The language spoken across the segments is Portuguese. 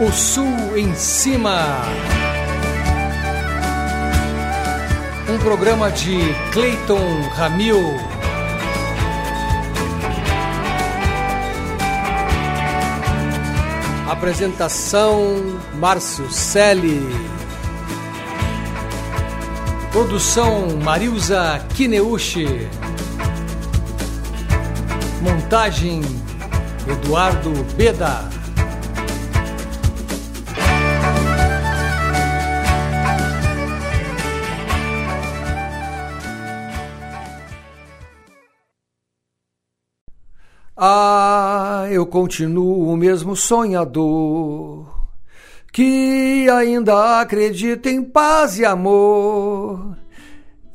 O Sul em Cima. Um programa de Clayton Ramil. Apresentação Márcio Selle. Produção Marilza Kineuchi. Montagem Eduardo Beda. Ah, eu continuo o mesmo sonhador que ainda acredita em paz e amor.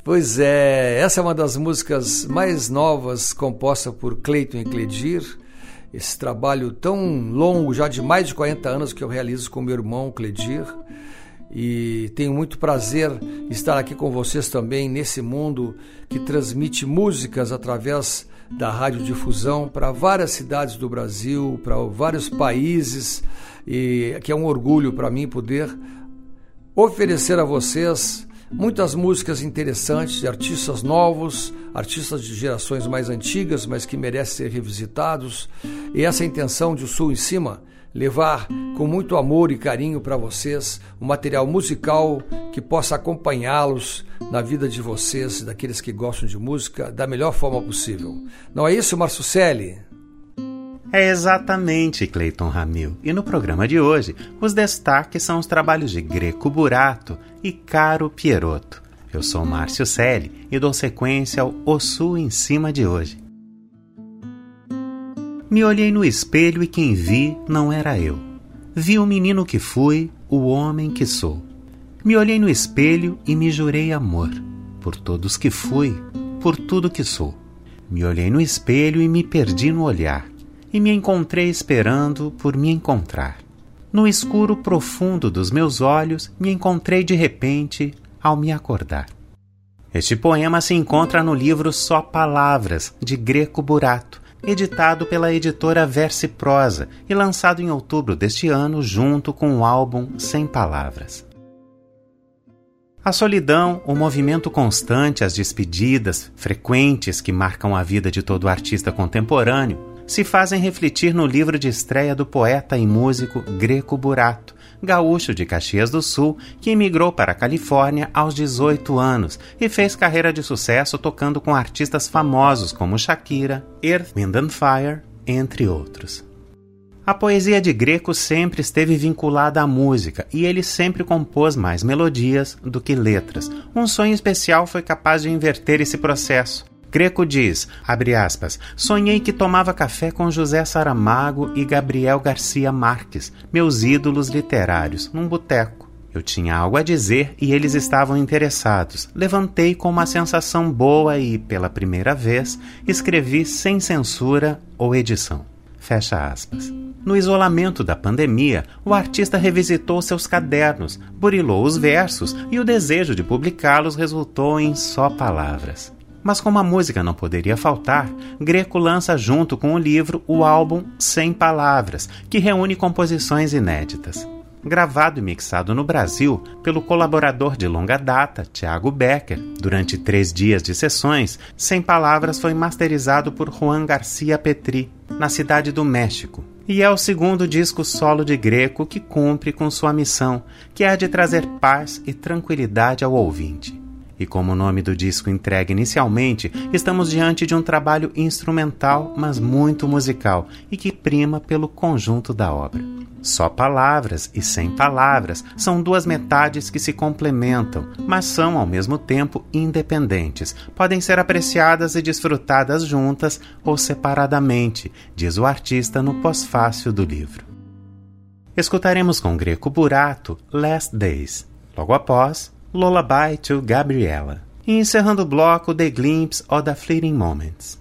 Pois é, essa é uma das músicas mais novas composta por Cleiton e Cledir. Esse trabalho tão longo, já de mais de 40 anos, que eu realizo com meu irmão Cledir. E tenho muito prazer estar aqui com vocês também nesse mundo que transmite músicas através da radiodifusão para várias cidades do Brasil, para vários países, e que é um orgulho para mim poder oferecer a vocês muitas músicas interessantes de artistas novos, artistas de gerações mais antigas, mas que merecem ser revisitados. E essa intenção de O Sul em Cima levar com muito amor e carinho para vocês um material musical que possa acompanhá-los na vida de vocês, daqueles que gostam de música, da melhor forma possível. Não é isso, Marcio Selle? É exatamente, Cleiton Ramil. E no programa de hoje, os destaques são os trabalhos de Greco Burato e Caro Pierotto. Eu sou Márcio Selle e dou sequência ao Ossu em cima de hoje. Me olhei no espelho e quem vi não era eu. Vi o menino que fui, o homem que sou. Me olhei no espelho e me jurei amor, por todos que fui, por tudo que sou. Me olhei no espelho e me perdi no olhar, e me encontrei esperando por me encontrar. No escuro profundo dos meus olhos, me encontrei de repente ao me acordar. Este poema se encontra no livro Só Palavras, de Greco Burato, editado pela editora Verse Prosa e lançado em outubro deste ano junto com o álbum Sem Palavras. A solidão, o movimento constante, as despedidas frequentes que marcam a vida de todo artista contemporâneo se fazem refletir no livro de estreia do poeta e músico Greco Burato, gaúcho de Caxias do Sul, que emigrou para a Califórnia aos 18 anos e fez carreira de sucesso tocando com artistas famosos como Shakira, Earth, Wind and Fire, entre outros. A poesia de Greco sempre esteve vinculada à música e ele sempre compôs mais melodias do que letras. Um sonho especial foi capaz de inverter esse processo. Greco diz, abre aspas, sonhei que tomava café com José Saramago e Gabriel Garcia Marques, meus ídolos literários, num boteco. Eu tinha algo a dizer e eles estavam interessados. Levantei com uma sensação boa e, pela primeira vez, escrevi sem censura ou edição. Fecha aspas. No isolamento da pandemia, o artista revisitou seus cadernos, burilou os versos e o desejo de publicá-los resultou em só palavras. Mas como a música não poderia faltar, Greco lança junto com o livro o álbum Sem Palavras, que reúne composições inéditas. Gravado e mixado no Brasil pelo colaborador de longa data, Tiago Becker, durante três dias de sessões, Sem Palavras foi masterizado por Juan Garcia Petri, na cidade do México, e é o segundo disco solo de Greco que cumpre com sua missão, que é a de trazer paz e tranquilidade ao ouvinte. E como o nome do disco entrega inicialmente, estamos diante de um trabalho instrumental, mas muito musical e que prima pelo conjunto da obra. Só palavras e sem palavras são duas metades que se complementam, mas são ao mesmo tempo independentes. Podem ser apreciadas e desfrutadas juntas ou separadamente, diz o artista no pós-fácil do livro. Escutaremos com Greco Burato Last Days. Logo após, Lullaby to Gabriella. E encerrando o bloco The Glimpse of the Fleeting Moments.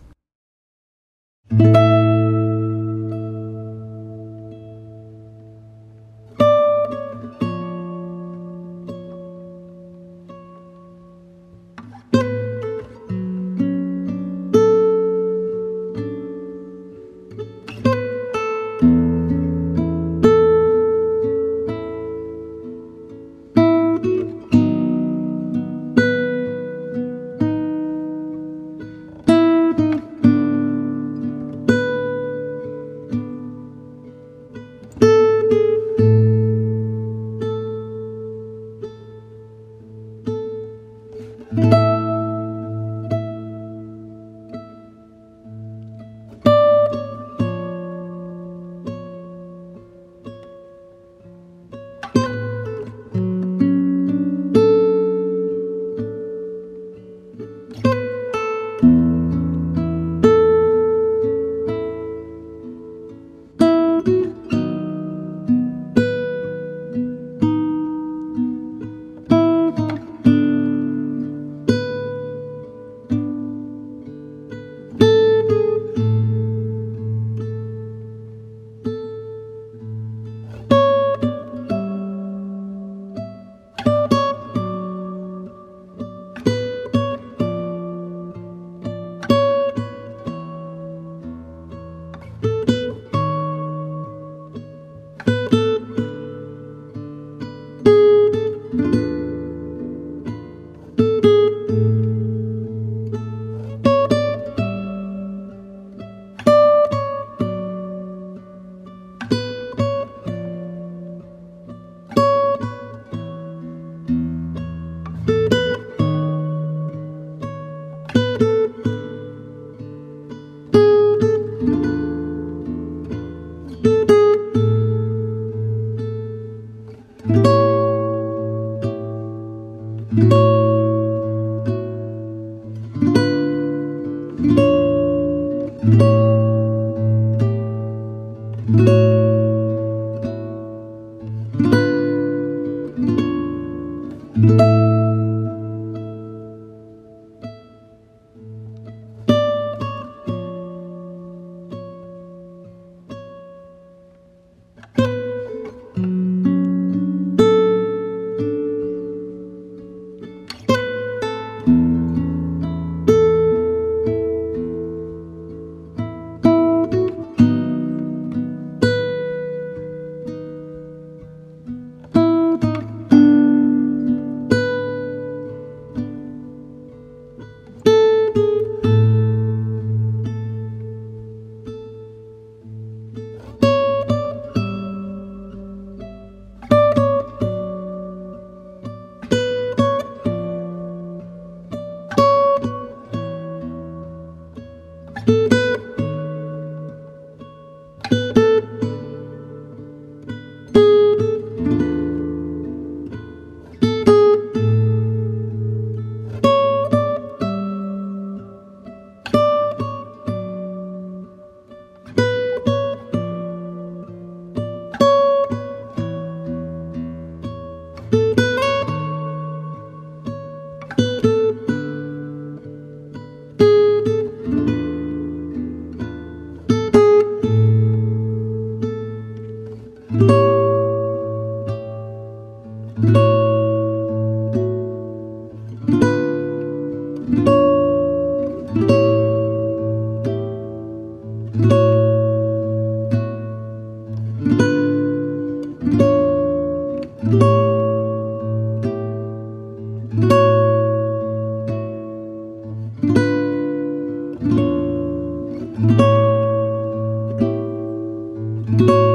thank you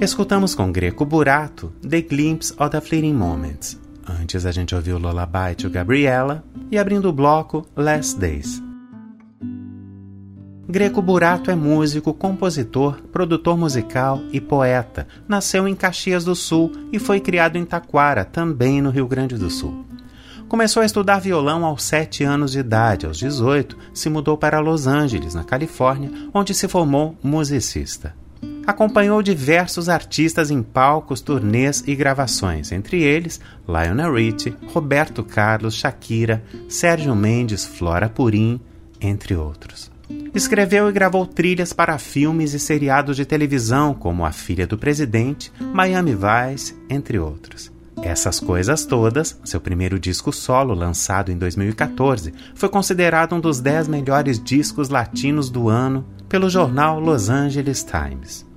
Escutamos com Greco Burato The Glimpse of the Fleeting Moments. Antes a gente ouviu Lullaby to Gabriella e abrindo o bloco Last Days. Greco Burato é músico, compositor, produtor musical e poeta. Nasceu em Caxias do Sul e foi criado em Taquara, também no Rio Grande do Sul. Começou a estudar violão aos 7 anos de idade. Aos 18, se mudou para Los Angeles, na Califórnia, onde se formou musicista acompanhou diversos artistas em palcos, turnês e gravações, entre eles Lionel Richie, Roberto Carlos, Shakira, Sérgio Mendes, Flora Purim, entre outros. Escreveu e gravou trilhas para filmes e seriados de televisão, como A Filha do Presidente, Miami Vice, entre outros. Essas coisas todas, seu primeiro disco solo, lançado em 2014, foi considerado um dos 10 melhores discos latinos do ano pelo jornal Los Angeles Times.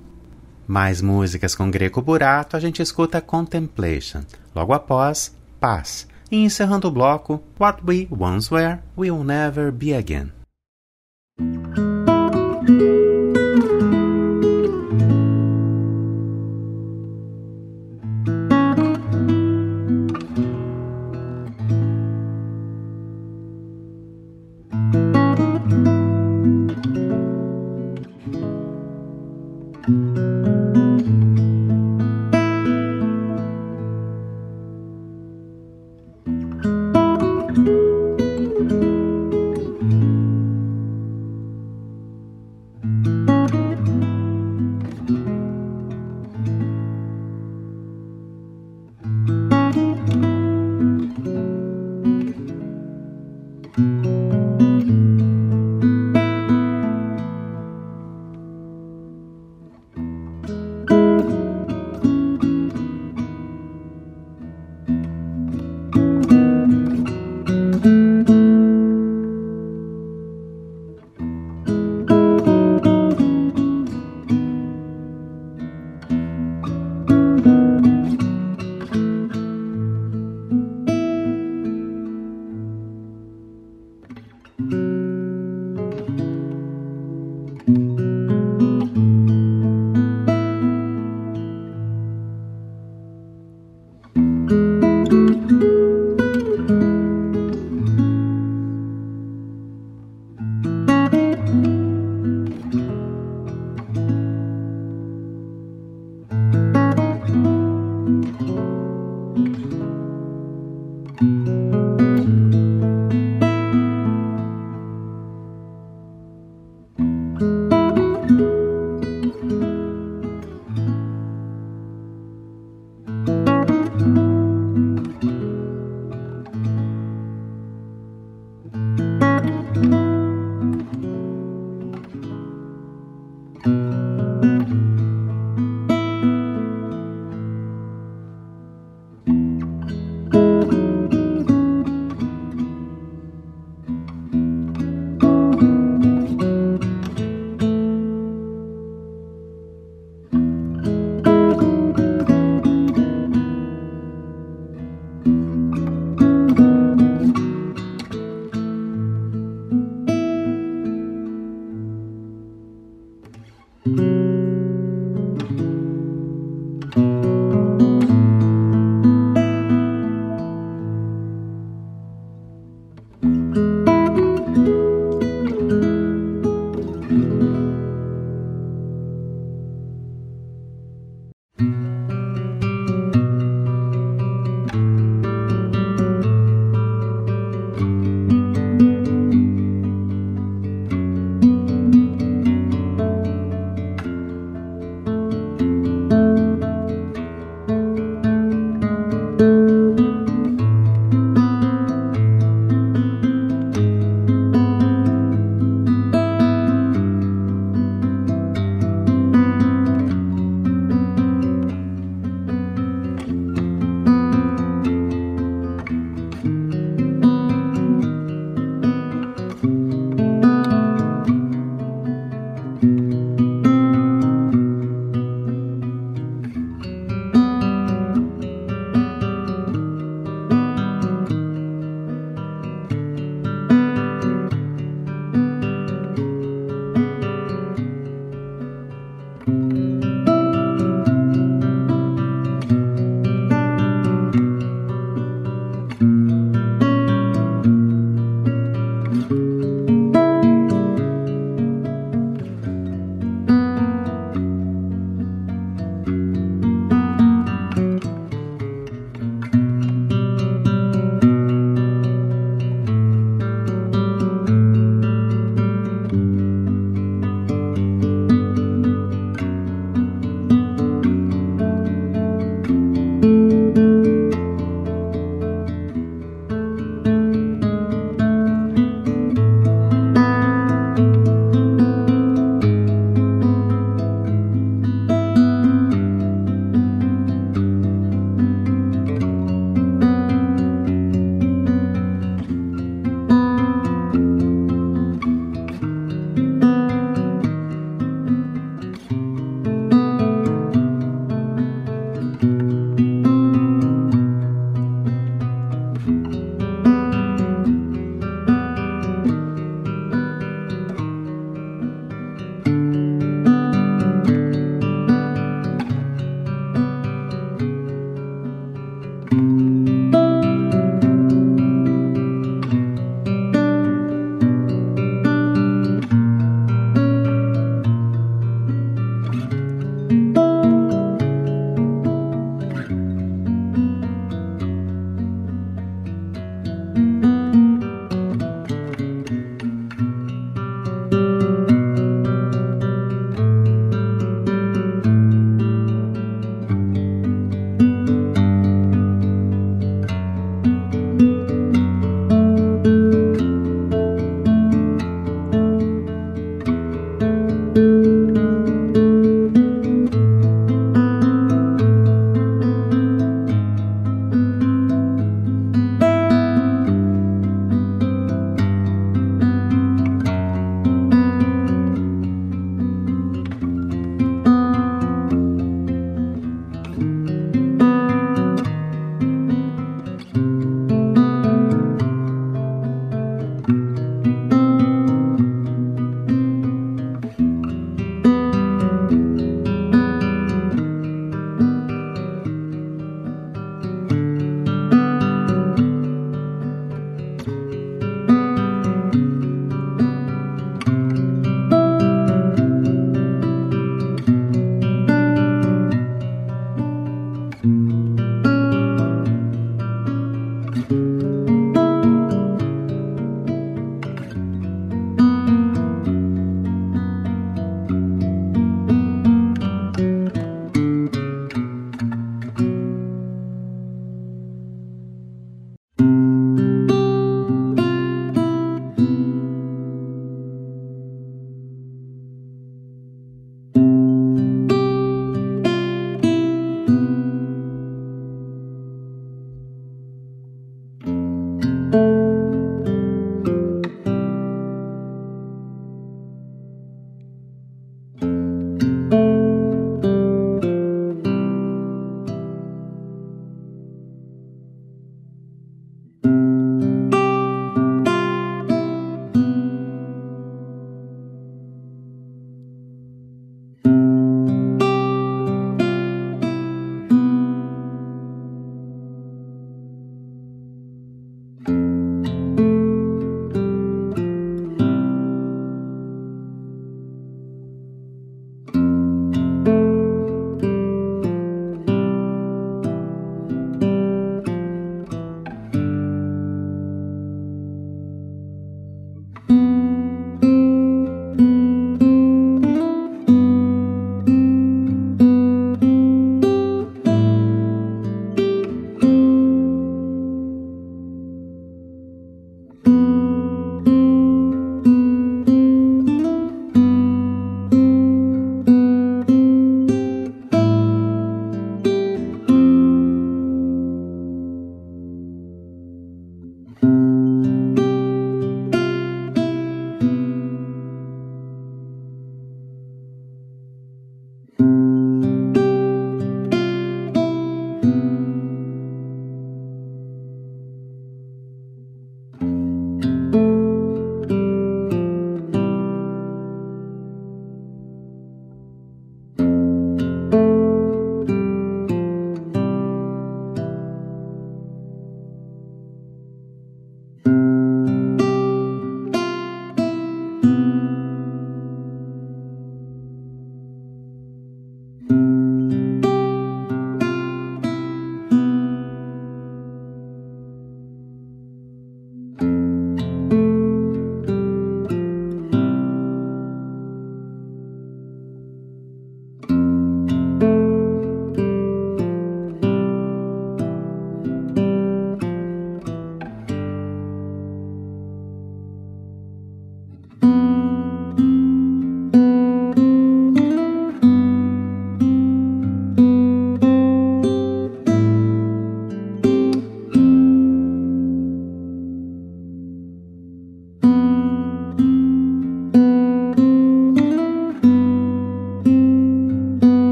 Mais músicas com Greco Burato, a gente escuta Contemplation, logo após Paz, e encerrando o bloco What We Once Were Will Never Be Again.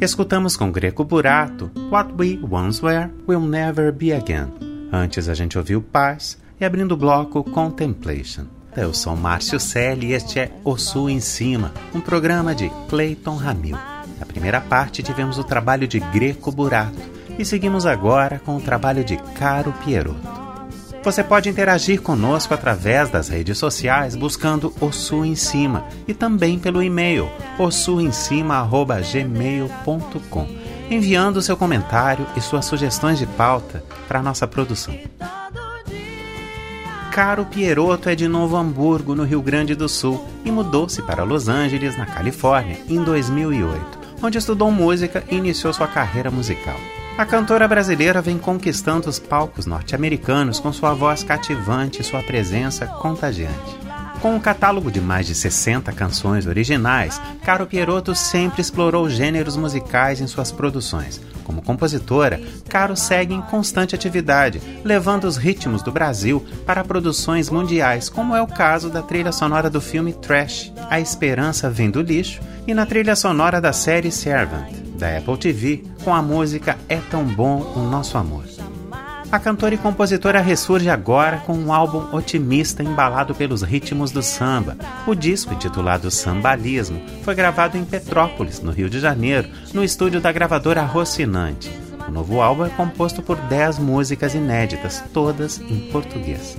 Escutamos com Greco Burato What We Once Were Will Never Be Again. Antes a gente ouviu Paz e abrindo o bloco Contemplation. Eu sou Márcio Selle e este é O Sul em Cima, um programa de Clayton Ramil. Na primeira parte tivemos o trabalho de Greco Burato e seguimos agora com o trabalho de Caro Pierotto. Você pode interagir conosco através das redes sociais buscando O Sul em Cima e também pelo e-mail ossulemcima@gmail.com, enviando seu comentário e suas sugestões de pauta para nossa produção. Caro Pieroto é de Novo Hamburgo, no Rio Grande do Sul, e mudou-se para Los Angeles, na Califórnia, em 2008, onde estudou música e iniciou sua carreira musical. A cantora brasileira vem conquistando os palcos norte-americanos com sua voz cativante e sua presença contagiante. Com um catálogo de mais de 60 canções originais, Caro Pierotto sempre explorou gêneros musicais em suas produções. Como compositora, Caro segue em constante atividade, levando os ritmos do Brasil para produções mundiais, como é o caso da trilha sonora do filme Trash, A Esperança Vem do Lixo, e na trilha sonora da série Servant da Apple TV, com a música É Tão Bom o Nosso Amor. A cantora e compositora ressurge agora com um álbum otimista embalado pelos ritmos do samba. O disco, intitulado Sambalismo, foi gravado em Petrópolis, no Rio de Janeiro, no estúdio da gravadora Rocinante. O novo álbum é composto por 10 músicas inéditas, todas em português.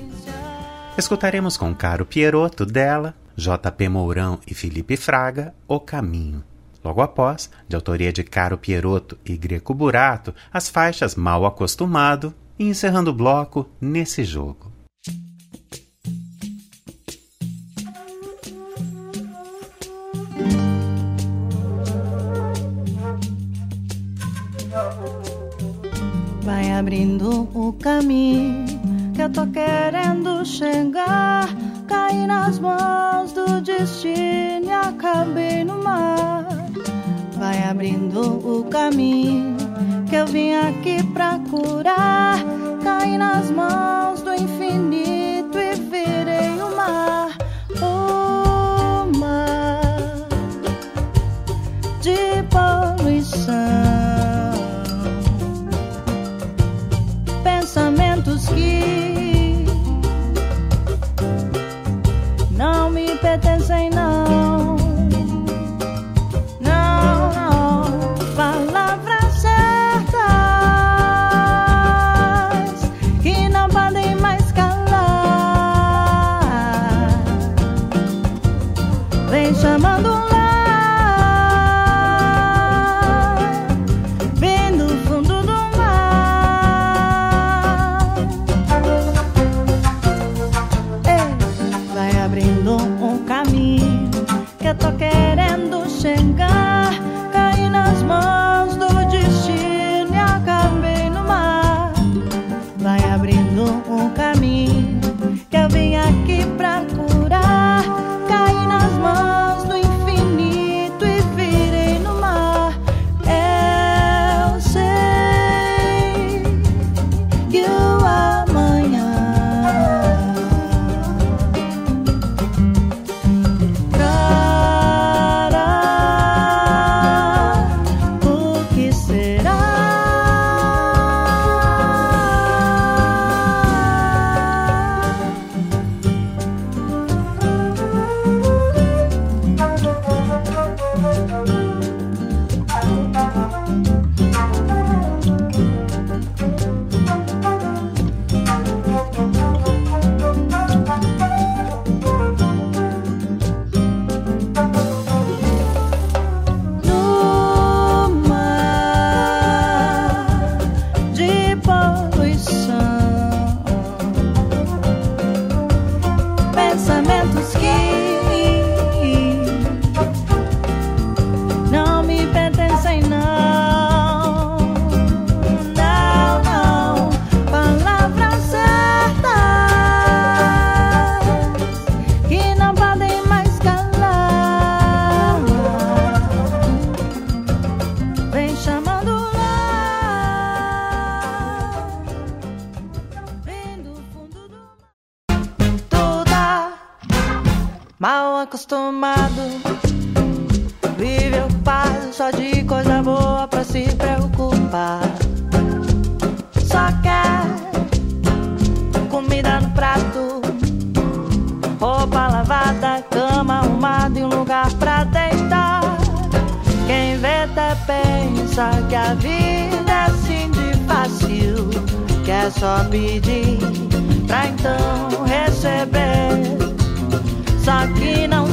Escutaremos com Caro Pierotto dela, JP Mourão e Felipe Fraga, O Caminho. Logo após, de autoria de Caro Pierotto e Greco Burato, as faixas Mal Acostumado e encerrando o bloco Nesse Jogo. Vai abrindo o caminho que eu tô querendo chegar. Caí nas mãos do destino e acabei no mar vai abrindo o caminho que eu vim aqui pra curar. Caí nas mãos do infinito e virei o mar, o mar de poluição. Pensamentos que não me pertencem, acostumado. Vive ocupado só de coisa boa pra se preocupar. Só quer comida no prato, roupa lavada, cama arrumada e um lugar pra deitar. Quem vê até pensa que a vida é assim de fácil, que é só pedir pra então receber. Só que não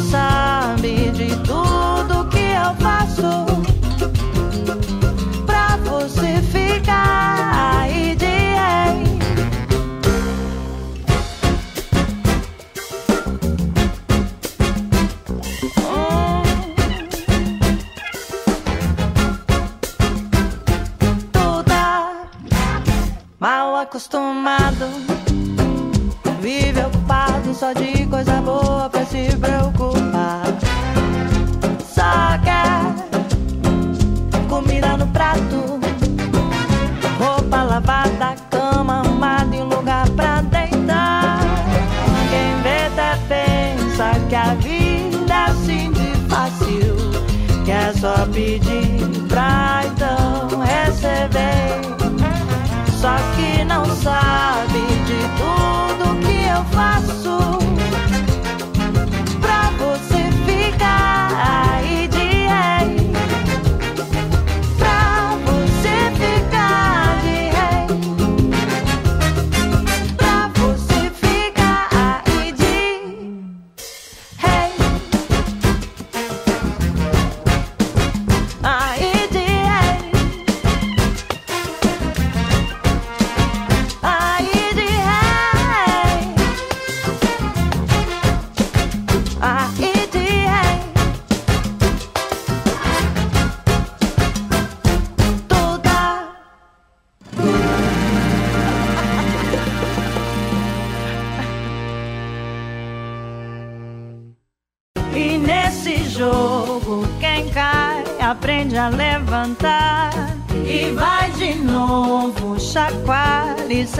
não sabe de tudo que eu faço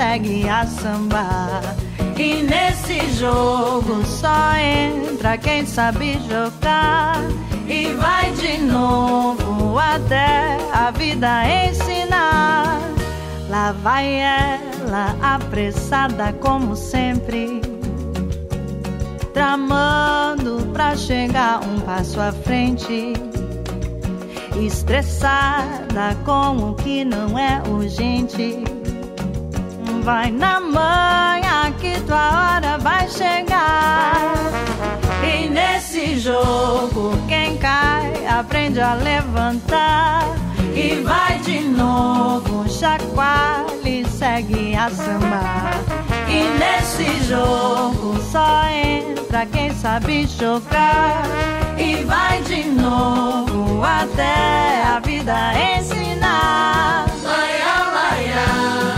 segue a sambar. E nesse jogo só entra quem sabe jogar e vai de novo até a vida ensinar. Lá vai ela apressada como sempre tramando pra chegar um passo à frente. Estressada com o que não é urgente. Vai na manhã que tua hora vai chegar. E nesse jogo, quem cai aprende a levantar. E vai de novo, chacoalha e segue a sambar. E nesse jogo só entra quem sabe jogar. E vai de novo até a vida ensinar. Laia, laia,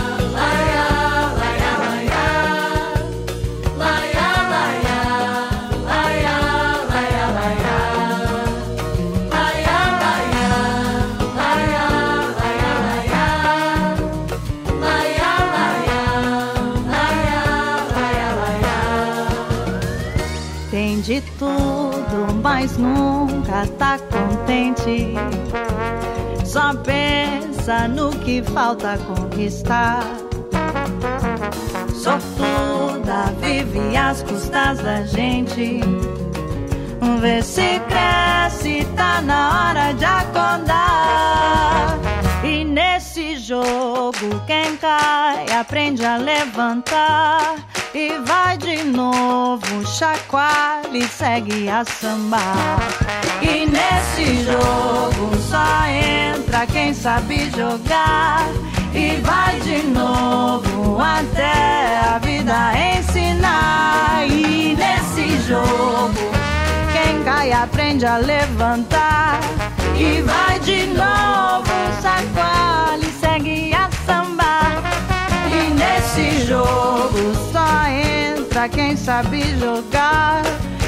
mas nunca tá contente. Só pensa no que falta conquistar. Sortuda vive às custas da gente. Vê se cresce, tá na hora de acordar. E nesse jogo, quem cai aprende a levantar. E vai de novo, chacoalha e segue a sambar. E nesse jogo só entra quem sabe jogar. E vai de novo até a vida ensinar. E nesse jogo, quem cai aprende a levantar. E vai de novo, chacoalha e segue a nesse jogo só entra quem sabe jogar.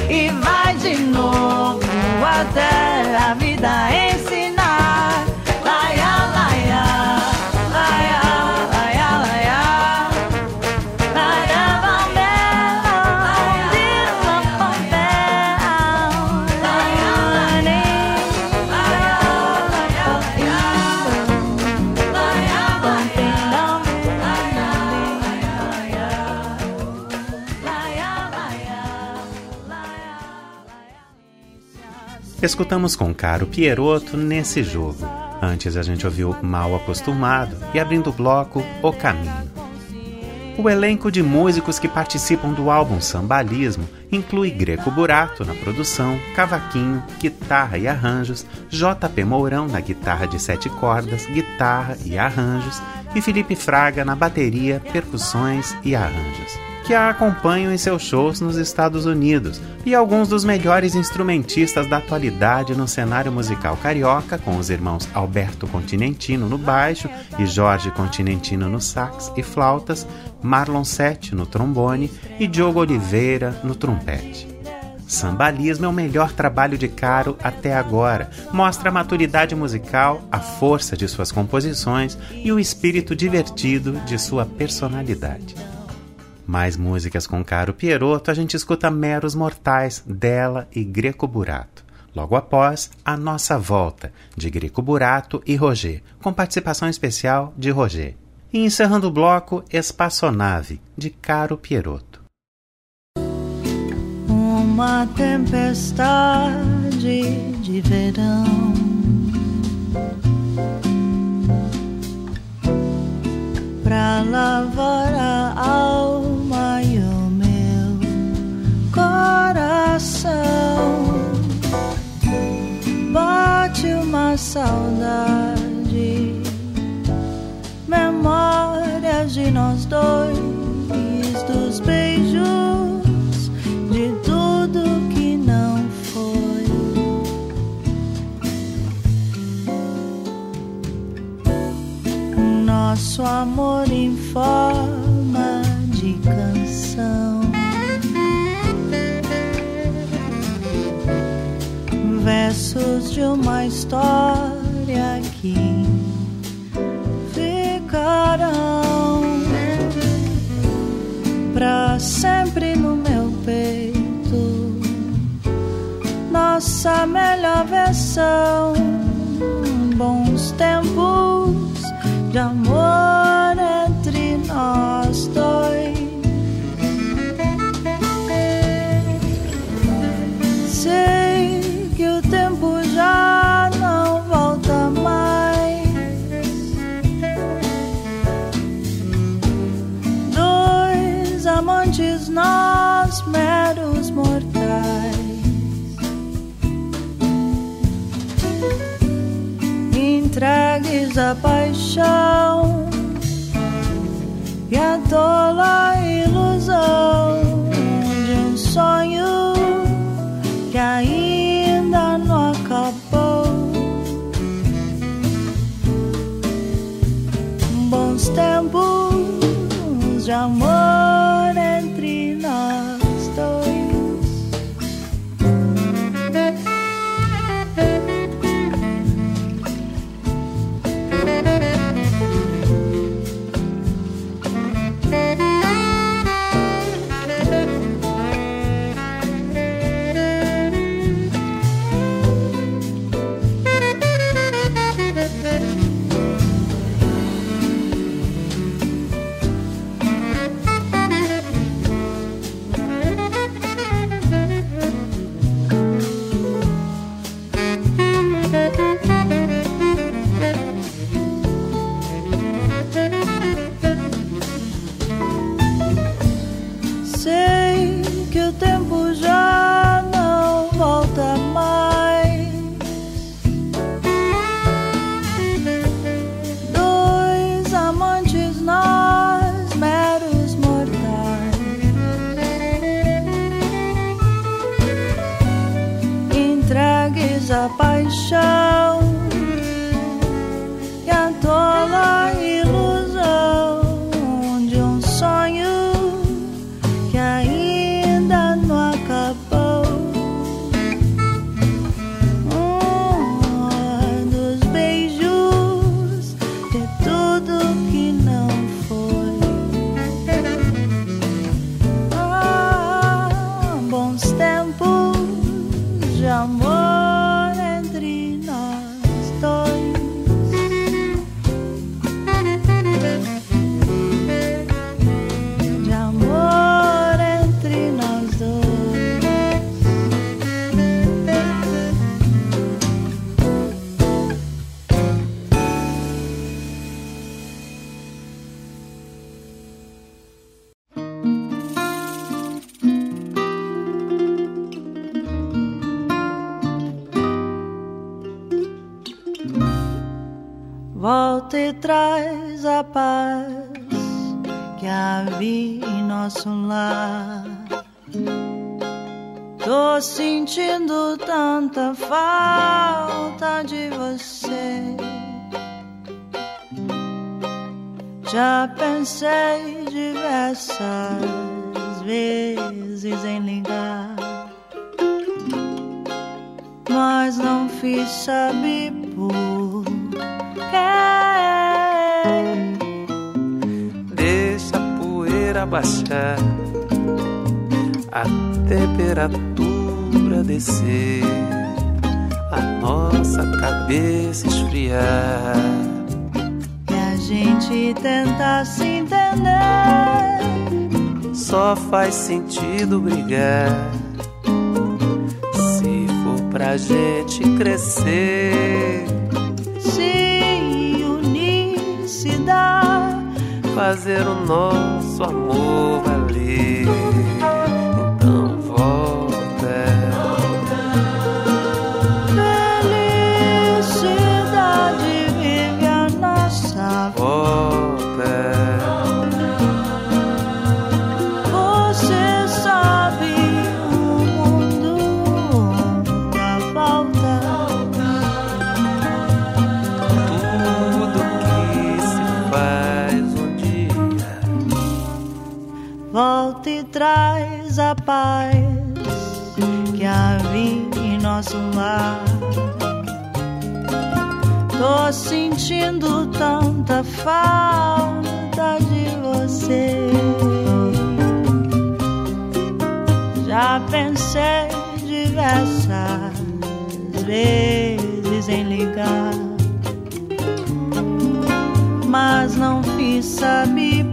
E vai de novo até a vida ensinar. Escutamos com Caro Pieroto nesse jogo. Antes a gente ouviu Mal Acostumado e abrindo o bloco O Caminho. O elenco de músicos que participam do álbum Sambalismo inclui Greco Burato na produção, cavaquinho, guitarra e arranjos, JP Mourão na guitarra de sete cordas, guitarra e arranjos, e Felipe Fraga na bateria, percussões e arranjos que a acompanham em seus shows nos Estados Unidos, e alguns dos melhores instrumentistas da atualidade no cenário musical carioca, com os irmãos Alberto Continentino no baixo e Jorge Continentino no sax e flautas, Marlon Sete no trombone e Diogo Oliveira no trompete. Sambalismo é o melhor trabalho de Caro até agora. Mostra a maturidade musical, a força de suas composições e o espírito divertido de sua personalidade. Mais músicas com Caro Pieroto, a gente escuta Meros Mortais, dela e Greco Burato. Logo após, A Nossa Volta, de Greco Burato e Roger, com participação especial de Roger. E encerrando o bloco, Espaçonave, de Caro Pieroto. Uma tempestade de verão pra lavar a coração. Bate uma saudade, memórias de nós dois, dos beijos, de tudo que não foi. Nosso amor em história que ficarão pra sempre no meu peito. Nossa melhor versão, bons tempos paixão e a tola volta e traz a paz que havia em nosso lar. Tô sentindo tanta falta de você. Já pensei diversas vezes em ligar, mas não fiz saber quê. Deixa a poeira baixar, a temperatura descer, a nossa cabeça esfriar gente tenta se entender. Só faz sentido brigar se for pra gente crescer. Fazer o nosso amor traz a paz que havia em nosso lar. Tô sentindo tanta falta de você. Já pensei diversas vezes em ligar, mas não fiz saber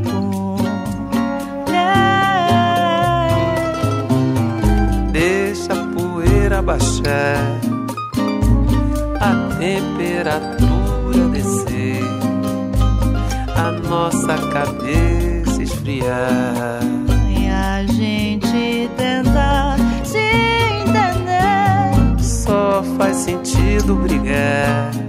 baixar, a temperatura descer, a nossa cabeça esfriar. E a gente tentar se entender. Só faz sentido brigar.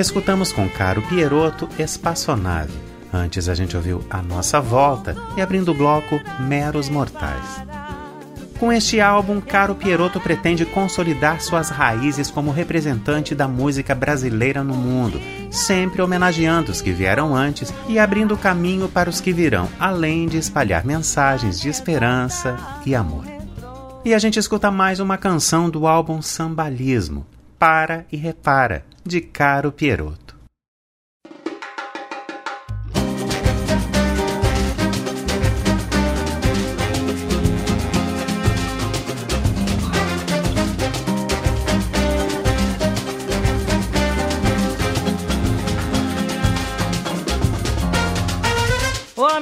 Escutamos com Caro Pieroto Espaçonave. Antes a gente ouviu A Nossa Volta e abrindo o bloco Meros Mortais. Com este álbum, Caro Pieroto pretende consolidar suas raízes como representante da música brasileira no mundo, sempre homenageando os que vieram antes e abrindo caminho para os que virão, além de espalhar mensagens de esperança e amor. E a gente escuta mais uma canção do álbum Sambalismo, Para e Repara, de Caro Pieroto.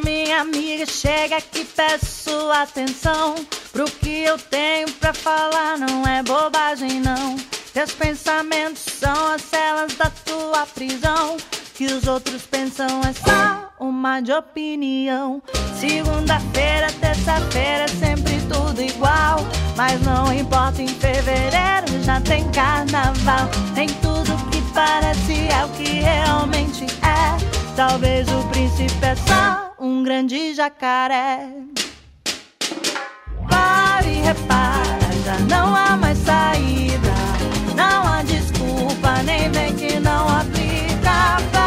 Minha amiga, chega aqui, peço atenção. Pro que eu tenho pra falar não é bobagem, não. Teus pensamentos são as celas da tua prisão. Que os outros pensam é só uma de opinião. Segunda-feira, terça-feira, é sempre tudo igual. Mas não importa, em fevereiro já tem carnaval. Nem tudo que parece é o que realmente é. Talvez o príncipe é só um grande jacaré. Pare e repara, já não há mais saída. Não há desculpa, nem vem que não aplica.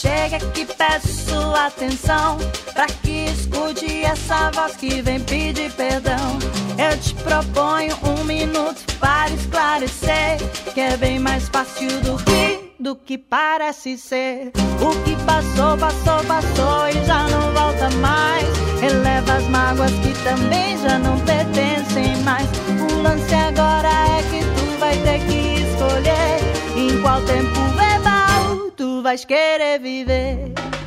Chega aqui, peço atenção Pra que escute essa voz que vem pedir perdão. Eu te proponho um minuto para esclarecer Que é bem mais fácil do que, do que parece ser. O que passou, passou, passou e já não volta mais. Eleva as mágoas que também já não pertencem mais. O lance agora é que tu vai ter que escolher Em qual tempo verbal tu vais querer viver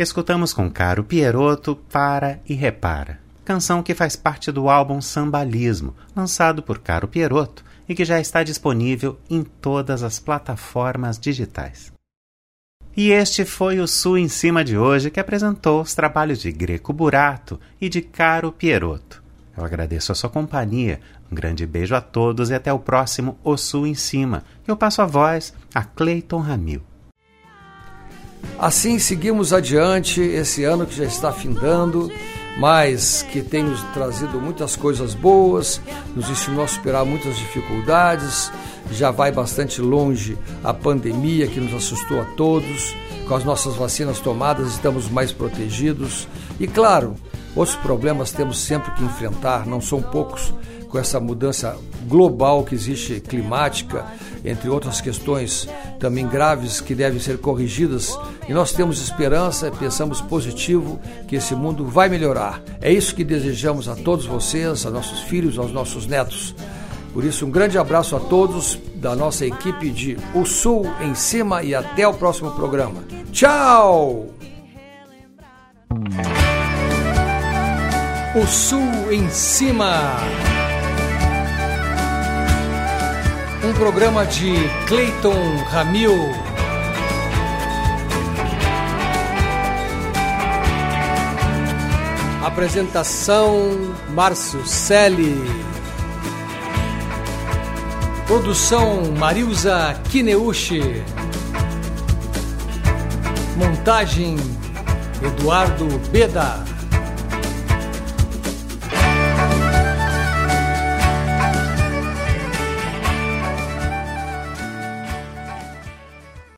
Escutamos com Caro Pieroto Para e Repara, canção que faz parte do álbum Sambalismo, lançado por Caro Pieroto e que já está disponível em todas as plataformas digitais. E este foi o Sul em Cima de hoje, que apresentou os trabalhos de Greco Burato e de Caro Pieroto. Eu agradeço a sua companhia, um grande beijo a todos e até o próximo O Sul em Cima. Eu passo a voz a Cleiton Ramil. Assim seguimos adiante esse ano que já está findando mas que tem nos trazido muitas coisas boas, nos ensinou a superar muitas dificuldades. Já vai bastante longe a pandemia que nos assustou a todos. Com as nossas vacinas tomadas, estamos mais protegidos. E claro, outros problemas temos sempre que enfrentar, não são poucos, com essa mudança global que existe climática, entre outras questões também graves que devem ser corrigidas. E nós temos esperança, pensamos positivo que esse mundo vai melhorar. É isso que desejamos a todos vocês, a nossos filhos, aos nossos netos. Por isso, um grande abraço a todos da nossa equipe de O Sul em Cima e até o próximo programa. Tchau! O Sul em Cima. Um programa de Clayton Ramil. Apresentação Márcio Selle. Produção Marilza Kineuchi. Montagem Eduardo Beda.